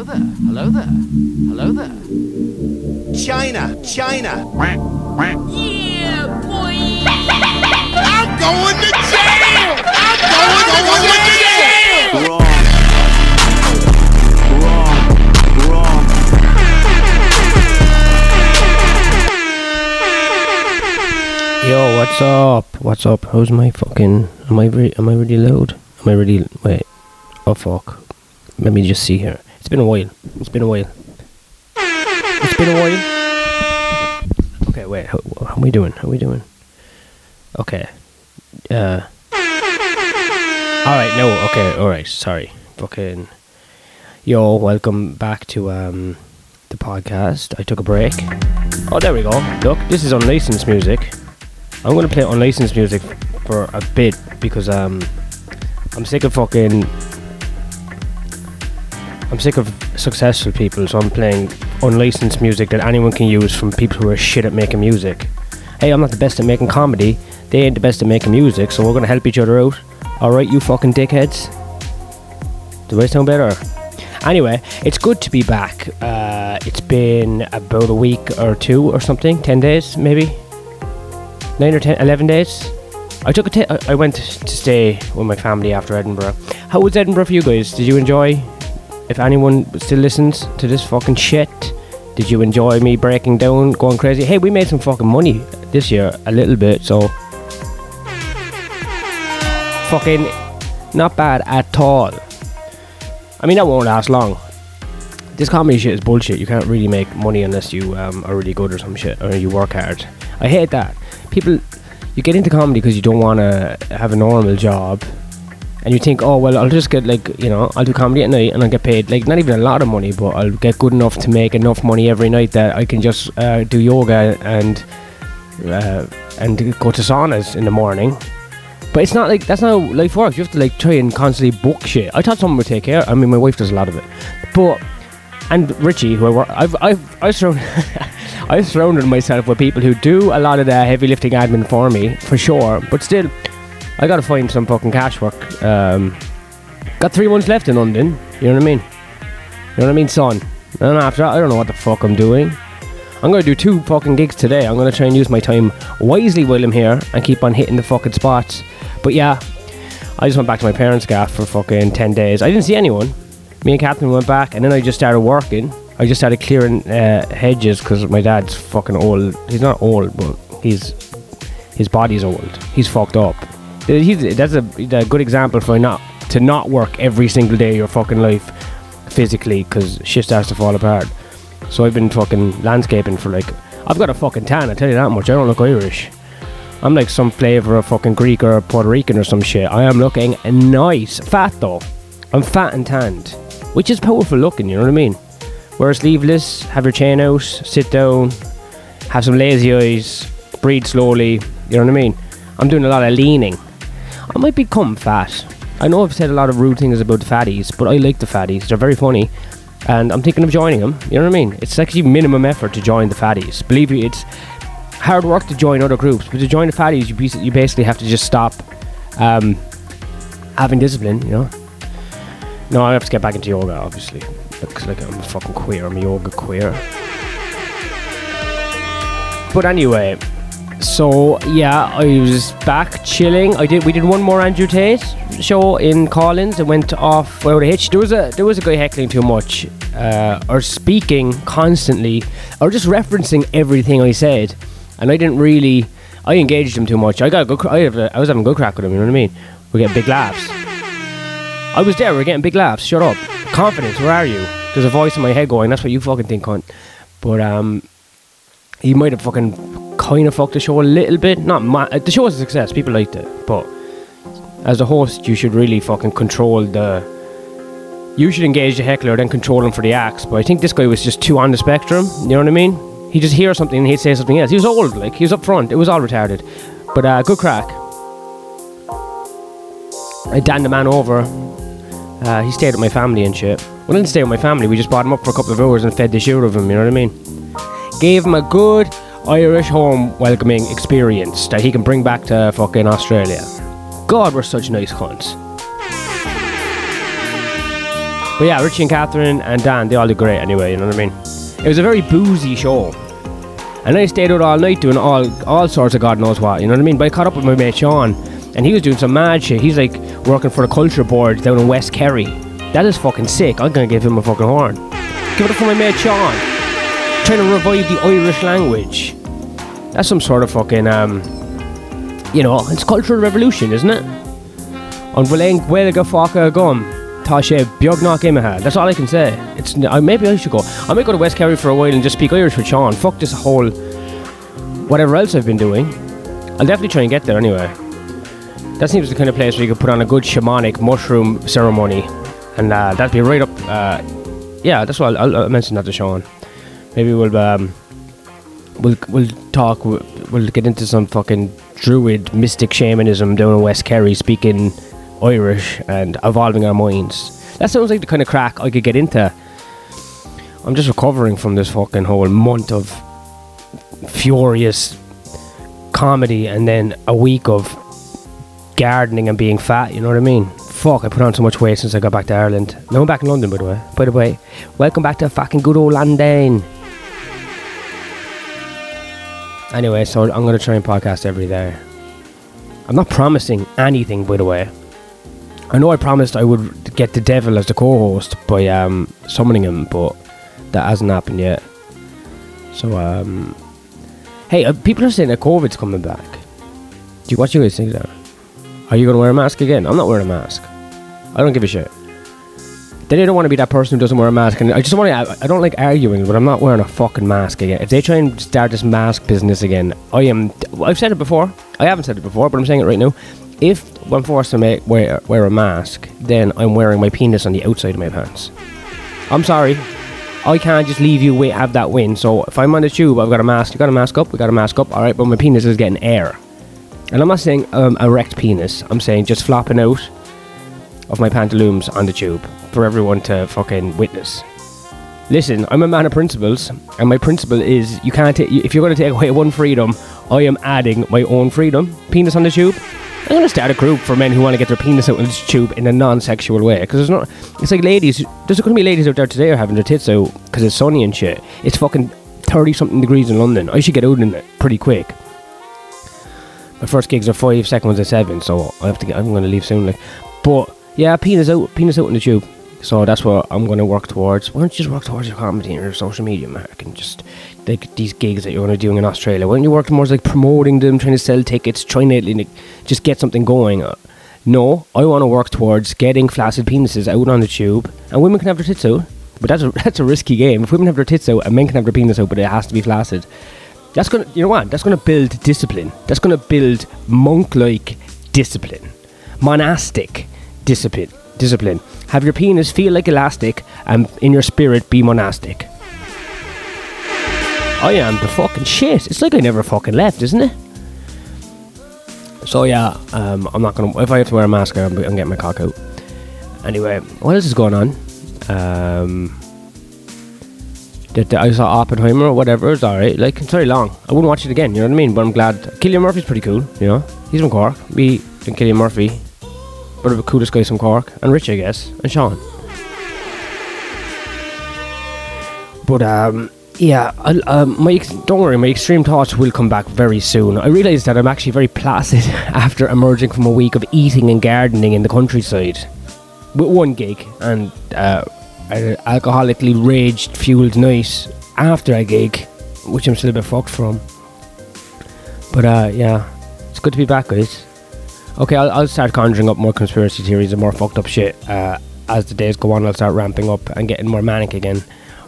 Hello there. Hello there. Hello there. China, China. Yeah, boy. I'm going to jail. I'm going, to jail. Wrong. Wrong. Wrong. Yo, what's up? What's up? How's my fucking? Am I re- am I really loud? Am I really? Wait. Oh fuck. Let me just see here. It's been a while. It's been a while. It's been a while. Okay, wait. How, how are we doing? How are we doing? Okay. Uh. All right. No. Okay. All right. Sorry. Fucking. Yo, welcome back to um the podcast. I took a break. Oh, there we go. Look, this is unlicensed music. I'm gonna play unlicensed music for a bit because um I'm sick of fucking I'm sick of successful people, so I'm playing unlicensed music that anyone can use from people who are shit at making music. Hey, I'm not the best at making comedy. They ain't the best at making music, so we're gonna help each other out. Alright, you fucking dickheads. Do I sound better? Anyway, it's good to be back. Uh, it's been about a week or two or something, 10 days maybe? 9 or 10, 11 days? I took a t- I went to stay with my family after Edinburgh. How was Edinburgh for you guys? Did you enjoy? If anyone still listens to this fucking shit, did you enjoy me breaking down, going crazy? Hey, we made some fucking money this year, a little bit, so. Fucking not bad at all. I mean, that won't last long. This comedy shit is bullshit. You can't really make money unless you um, are really good or some shit, or you work hard. I hate that. People, you get into comedy because you don't want to have a normal job, and you think, oh well, I'll just get like, you know, I'll do comedy at night and I'll get paid like not even a lot of money, but I'll get good enough to make enough money every night that I can just uh, do yoga and uh, and go to saunas in the morning. But it's not like that's not how life works. You have to like try and constantly book shit. I thought someone would take care. I mean, my wife does a lot of it, but and Richie, who I work, I've I've I've surrounded, I've surrounded myself with people who do a lot of the heavy lifting admin for me, for sure. But still, I gotta find some fucking cash work. Um, got three months left in London. You know what I mean? You know what I mean, son? And after that, I don't know what the fuck I'm doing. I'm gonna do two fucking gigs today. I'm gonna try and use my time wisely while I'm here and keep on hitting the fucking spots. But yeah, I just went back to my parents' gaff for fucking 10 days. I didn't see anyone. Me and Catherine went back and then I just started working. I just started clearing uh, hedges because my dad's fucking old. He's not old, but he's his body's old. He's fucked up. He's, that's a, a good example for not to not work every single day of your fucking life physically because shit starts to fall apart. So I've been fucking landscaping for like I've got a fucking tan. I tell you that much. I don't look Irish. I'm like some flavour of fucking Greek or Puerto Rican or some shit. I am looking nice. Fat though. I'm fat and tanned. Which is powerful looking, you know what I mean? Wear a sleeveless, have your chain out, sit down, have some lazy eyes, breathe slowly, you know what I mean? I'm doing a lot of leaning. I might become fat. I know I've said a lot of rude things about the fatties, but I like the fatties. They're very funny. And I'm thinking of joining them. You know what I mean? It's actually minimum effort to join the fatties. Believe me, it's hard work to join other groups, but to join the fatties, you, you basically have to just stop um, having discipline, you know? No, I have to get back into yoga, obviously. Because, like, I'm a fucking queer. I'm a yoga queer. But anyway, so yeah, I was back chilling. I did. We did one more Andrew Tate show in Collins. It went off without a hitch. There was a there was a guy heckling too much, uh, or speaking constantly, or just referencing everything I said, and I didn't really. I engaged him too much. I got a good. I, was having a good crack with him. You know what I mean? We get big laughs. I was there. We're getting big laughs. Shut up. Confidence. Where are you? There's a voice in my head going. That's what you fucking think, cunt. But um, he might have fucking kind of fucked the show a little bit. Not ma- uh, the show was a success. People liked it, but as a host, you should really fucking control the. You should engage the heckler, then control him for the acts. But I think this guy was just too on the spectrum. You know what I mean? He just hear something and he'd say something else. He was old, like he was up front. It was all retarded, but uh, good crack. I dan the man over. Uh, he stayed with my family and shit. We didn't stay with my family. We just brought him up for a couple of hours and fed the shit out of him. You know what I mean? Gave him a good Irish home welcoming experience that he can bring back to fucking Australia. God, we're such nice cunts. But yeah, Richie and Catherine and Dan, they all did great anyway, you know what I mean? It was a very boozy show. And I stayed out all night doing all all sorts of God knows what, you know what I mean? But I caught up with my mate Sean, and he was doing some mad shit. He's like working for the culture board down in West Kerry. That is fucking sick. I'm gonna give him a fucking horn. Give it up for my mate Sean. Trying to revive the Irish language. That's some sort of fucking um you know, it's cultural revolution, isn't it? On Bhfuil Gaeilge fáca gum sé beagnach imethe. That's all I can say. It's uh, maybe I should go. I might go to West Kerry for a while and just speak Irish with Sean. Fuck this whole whatever else I've been doing. I'll definitely try and get there anyway. That seems the kind of place where you could put on a good shamanic mushroom ceremony, and uh, that'd be right up. Uh, yeah, that's why I'll, I'll mention that to Sean. Maybe we'll um, we'll we'll talk. We'll, get into some fucking druid mystic shamanism down in West Kerry, speaking Irish and evolving our minds. That sounds like the kind of crack I could get into. I'm just recovering from this fucking whole month of furious comedy and then a week of gardening and being fat, you know what I mean? Fuck, I put on so much weight since I got back to Ireland. Now I'm back in London, by the way. By the way, welcome back to fucking good old London. Anyway, so I'm to try and podcast every day. I'm not promising anything, by the way. I know I promised I would get the devil as the co-host by um, summoning him, but that hasn't happened yet. So, um, hey, uh, people are saying that COVID's coming back. Do you what you guys think that? Are you to wear a mask again? I'm not wearing a mask. I don't give a shit. Then I don't want to be that person who doesn't wear a mask, and I just want to. I don't like arguing, but I'm not wearing a fucking mask again. If they try and start this mask business again, I am. I've said it before. I haven't said it before, but I'm saying it right now. If I'm forced to make, wear wear a mask, then I'm wearing my penis on the outside of my pants. I'm sorry. I can't just leave you wait have that win. So if I'm on the tube, I've got a mask. You got a mask up. We got a mask up. All right, but my penis is getting air. And I'm not saying um, erect penis. I'm saying just flopping out of my pantaloons on the tube for everyone to fucking witness. Listen, I'm a man of principles, and my principle is you can't. Ta- if you're going to take away one freedom, I am adding my own freedom. Penis on the tube. I'm going to start a group for men who want to get their penis out of the tube in a non-sexual way. Because there's not. It's like ladies. There's going to be ladies out there today who are having their tits out because it's sunny and shit. It's fucking thirty something degrees in London. I should get out in it pretty quick. My first gigs are five, second ones are seven, so I have to get. I'm going to leave soon. Like, but yeah, penis out, penis out in the tube. So that's what I'm going to work towards. Why don't you just work towards your comedy and your social media, Mark, and just like these gigs that you're going to do in Australia? Why don't you work towards like promoting them, trying to sell tickets, trying to like, just get something going? Uh, No, I want to work towards getting flaccid penises out on the tube, and women can have their tits out. But that's a that's a risky game. If women have their tits out and men can have their penis out, but it has to be flaccid, that's gonna you know what? That's gonna build discipline. That's gonna build monk-like discipline, monastic discipline. Discipline. Have your penis feel like elastic, and in your spirit be monastic. I am the fucking shit. It's like I never fucking left, isn't it? So yeah, um, I'm not gonna. If I have to wear a mask, I'm, I'm getting my cock out. Anyway, what else is going on? Um, I saw Oppenheimer or whatever. It's alright. Like it's very long. I wouldn't watch it again. You know what I mean? But I'm glad. Cillian Murphy's pretty cool. You know, he's from Cork. Me and Cillian Murphy, of the coolest guys from Cork, and Rich, I guess, and Sean. But um, yeah, um, my ex- don't worry, my extreme thoughts will come back very soon. I realise that I'm actually very placid after emerging from a week of eating and gardening in the countryside, with one gig and uh, an alcoholically raged fueled night after a gig, which I'm still a bit fucked from. But uh, yeah, it's good to be back, guys. Okay, I'll, I'll start conjuring up more conspiracy theories and more fucked up shit uh, as the days go on. I'll start ramping up and getting more manic again,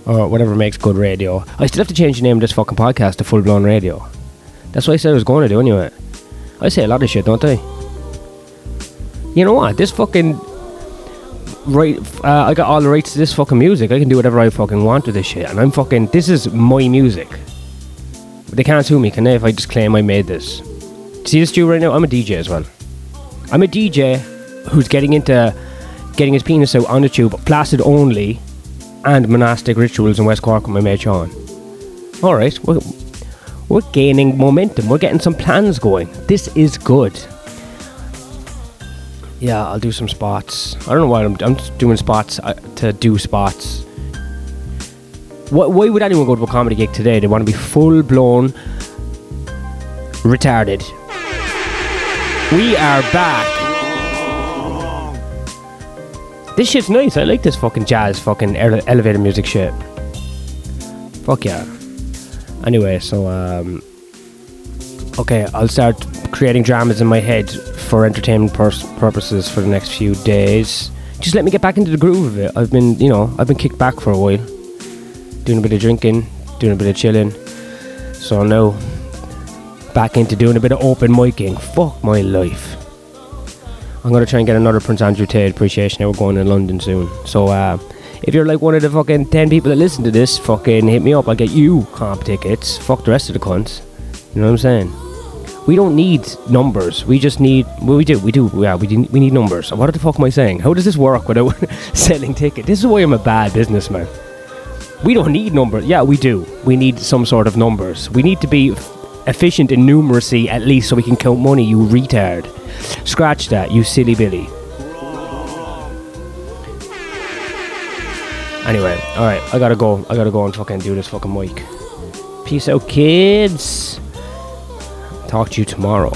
or whatever makes good radio. I still have to change the name of this fucking podcast to Full Blown Radio. That's what I said I was going to do anyway. I say a lot of shit, don't I? You know what? This fucking right. Uh, I got all the rights to this fucking music. I can do whatever I fucking want with this shit, and I'm fucking. This is my music. They can't sue me, can they? If I just claim I made this. See this dude right now? I'm a DJ as well. I'm a DJ who's getting into getting his penis out on the tube, placid only, and monastic rituals in West Cork with my mate Sean. All right, we're, we're gaining momentum. We're getting some plans going. This is good. yeah, I'll do some spots. I don't know why I'm, I'm just doing spots uh, to do spots. Why, why would anyone go to a comedy gig today? They want to be full blown retarded. We are back. This shit's nice. I like this fucking jazz, fucking ele- elevator music shit. Fuck yeah. Anyway, so um, okay, I'll start creating dramas in my head for entertainment purposes for the next few days. Just let me get back into the groove of it. I've been, you know, I've been kicked back for a while, doing a bit of drinking, doing a bit of chilling. So now, back into doing a bit of open micing. Fuck my life. I'm gonna try and get another Prince Andrew Tate appreciation. We're going in London soon. So uh, if you're like one of the fucking ten people that listen to this, fucking hit me up. I'll get you comp tickets. Fuck the rest of the cunts. You know what I'm saying? We don't need numbers. We just need. Well, we do. We do. Yeah, we do, we need numbers. What the fuck am I saying? How does this work without selling tickets? This is why I'm a bad businessman. We don't need numbers. Yeah, we do. We need some sort of numbers. We need to be efficient in numeracy at least so we can count money. You retard. Scratch that. You silly Billy. Anyway, all right. I gotta go. I gotta go and fucking do this fucking mic. Peace out, kids. Talk to you tomorrow.